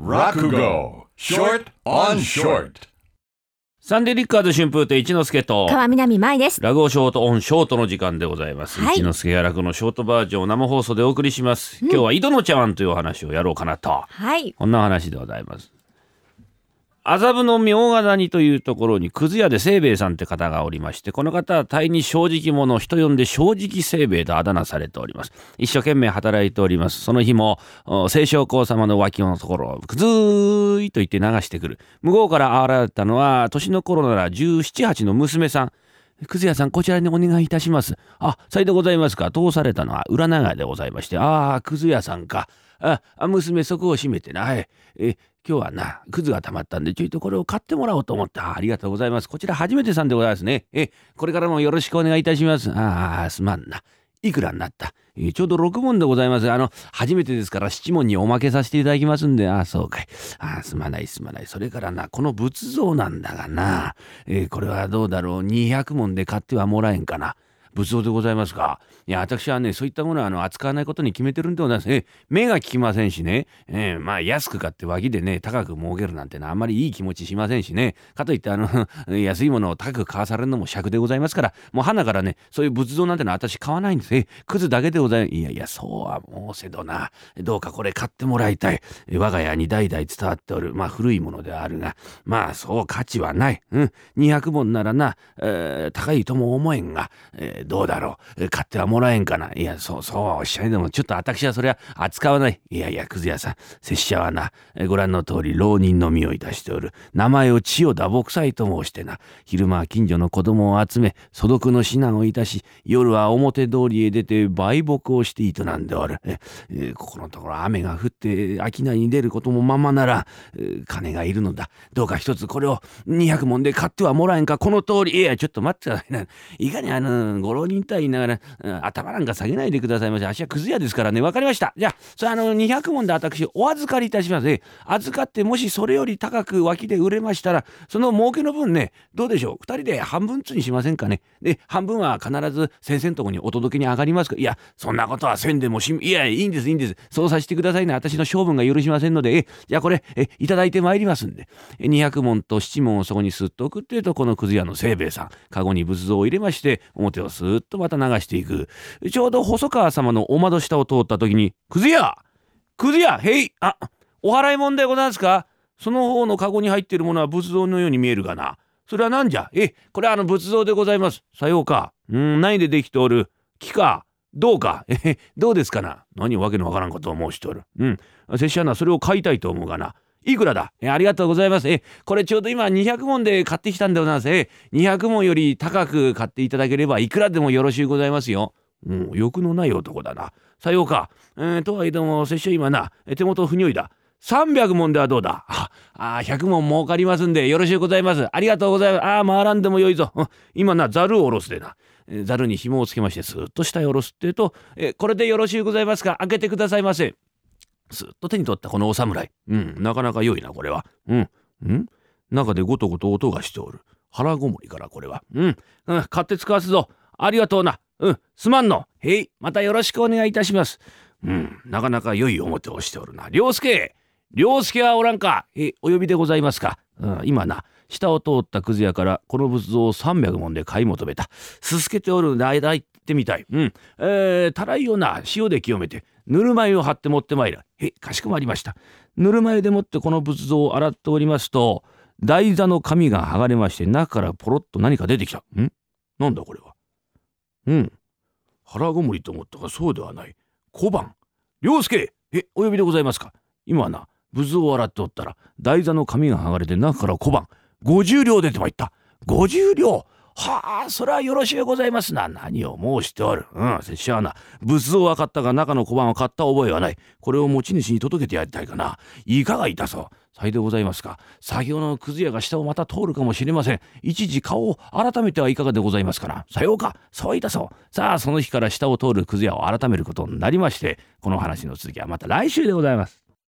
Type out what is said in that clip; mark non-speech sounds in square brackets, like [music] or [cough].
Rakugo. Short on Short. サンデーリッカーズ春風亭一之輔と川南舞です。ラグオショートオンショートの時間でございます、はい。一之輔が楽のショートバージョンを生放送でお送りします、今日は井戸の茶碗というお話をやろうかなと。はい。こんな話でございます麻布の明賀谷というところにくず屋で清兵衛さんって方がおりましてこの方は大に正直者人呼んで正直清兵衛とあだ名されております一生懸命働いておりますその日も清少公様の脇のところをくずーいと言って流してくる向こうから現れたのは年の頃なら1718の娘さんくず屋さん、こちらにお願いいたします。あ、さいでございますか。通されたのは裏長屋でございまして、ああ、くず屋さんか。あ、娘、そこを閉めてな。い。え、今日はな、くずが溜まったんで、ちょいとこれを買ってもらおうと思って、ありがとうございます。こちら初めてさんでございますね。え、これからもよろしくお願いいたします。ああ、すまんな。いくらになったえちょうど6問でございます。あの、初めてですから7問におまけさせていただきますんで、ああ、そうかい。ああ、すまないすまない。それからな、この仏像なんだがな、えーこれはどうだろう。200問で買ってはもらえんかな。仏像でございますか？いや、私はね、そういったものはあの扱わないことに決めてるんでございます。え目が利きませんしね、ええまあ安く買って脇でね、高く儲けるなんてのはあんまりいい気持ちしませんしね。かといってあの、[laughs] 安いものを高く買わされるのも尺でございますから、もう花からね、そういう仏像なんてのは私買わないんです。ええクズだけでございます。いやいや、そうはもうせどな。どうかこれ買ってもらいたい。我が家に代々伝わっておる、まあ古いものであるが、まあそう価値はない。うん、200本ならな、えー高いとも思えんが、えーどうだろう、買ってはもらえんかな？いや、そうそうはおっしゃいでも、ちょっと私はそれは扱わない。いやいや、くず屋さん、拙者はな、ご覧の通り浪人の身をいたしておる。名前を千代田牧斎と申してな、昼間は近所の子供を集め、素読の指南をいたし、夜は表通りへ出て売木をして営んでおる。ここのところ雨が降って商いに出ることもままなら、金がいるのだ。どうか一つこれを200文で買ってはもらえんか、この通り。いや、ちょっと待ってくださいな。いかにあの、ご浪人とは言いながら、うん頭なんか下げないでくださいませ。足はくず屋ですからね。わかりました。じゃあ、それあの、200文で私、お預かりいたします。えー預かって、もしそれより高く脇で売れましたら、その儲けの分ね、どうでしょう。二人で半分つにしませんかね。で、半分は必ず先生のとこにお届けに上がりますか。いや、そんなことはせんでもし、いや、いいんです、いいんです。そうさせてくださいね。私の性分が許しませんので、え、じゃあこれ、え、いただいてまいりますんで。200問と7問をそこにすっとくっていうと、このくず屋の清兵衛さん、カゴに仏像を入れまして、表をスーッとまた流していく。ちょうど細川様のお窓下を通った時に、くず屋くず屋へいあ、お払い物でございますか?その方のカゴに入っているものは仏像のように見えるがな。それは何じゃえ、これはあの仏像でございます。さようか。うん、何でできておる木か?どうか? [laughs] え、どうですかな何わけのわからんことを申しておる。うん。拙者はな、それを買いたいと思うがな。いくらだ?え、ありがとうございます。え、これちょうど今200問で買ってきたんでございます。え、200問より高く買っていただければいくらでもよろしゅうございますよ。うん、欲のない男だな。さようか。えーとはいえども、拙者今な、手元不如意だ。300問ではどうだ?ああ、100問儲かりますんで、よろしゅうございます。ありがとうございます。ああ、回らんでもよいぞ。今な、ザルを下ろすでな。えーザルに紐をつけまして、スーッと下へ下ろすってえと、えこれでよろしゅうございますか?開けてくださいませ。スーッと手に取ったこのお侍。うん、なかなか良いな、これは。うん。うん中でゴトゴト音がしておる。腹ごもりから、これは。うん。うん、買って使わすぞ。ありがとうな。うん、すまんの。へい、またよろしくお願いいたします。うん、なかなか良い表をしておるな。良介良介はおらんかえ、お呼びでございますか、うん、今な、下を通ったくず屋からこの仏像を300文で買い求めた。すすけておる間行ってみたい。うん。えー、たらいをな、塩で清めて、ぬるま湯を張って持ってまいら。へ、かしこまりました。ぬるま湯でもってこの仏像を洗っておりますと、台座の紙が剥がれまして、中からポロッと何か出てきた。ん？なんだこれは？うん。腹ごもりと思ったがそうではない。小判。良介え、お呼びでございますか今はな、仏像を洗っておったら、台座の紙が剥がれて中から小判。50両出てまいった。50両はあ、それはよろしゅうございますな。何を申しておる。うん、拙者はな、仏像は買ったが中の小判を買った覚えはない。これを持ち主に届けてやりたいかな。いかがいたそう。さいでございますか。先ほどのくず屋が下をまた通るかもしれません。一時顔を改めてはいかがでございますかな。さようか。そういたそう。さあ、その日から下を通るくず屋を改めることになりまして、この話の続きはまた来週でございます。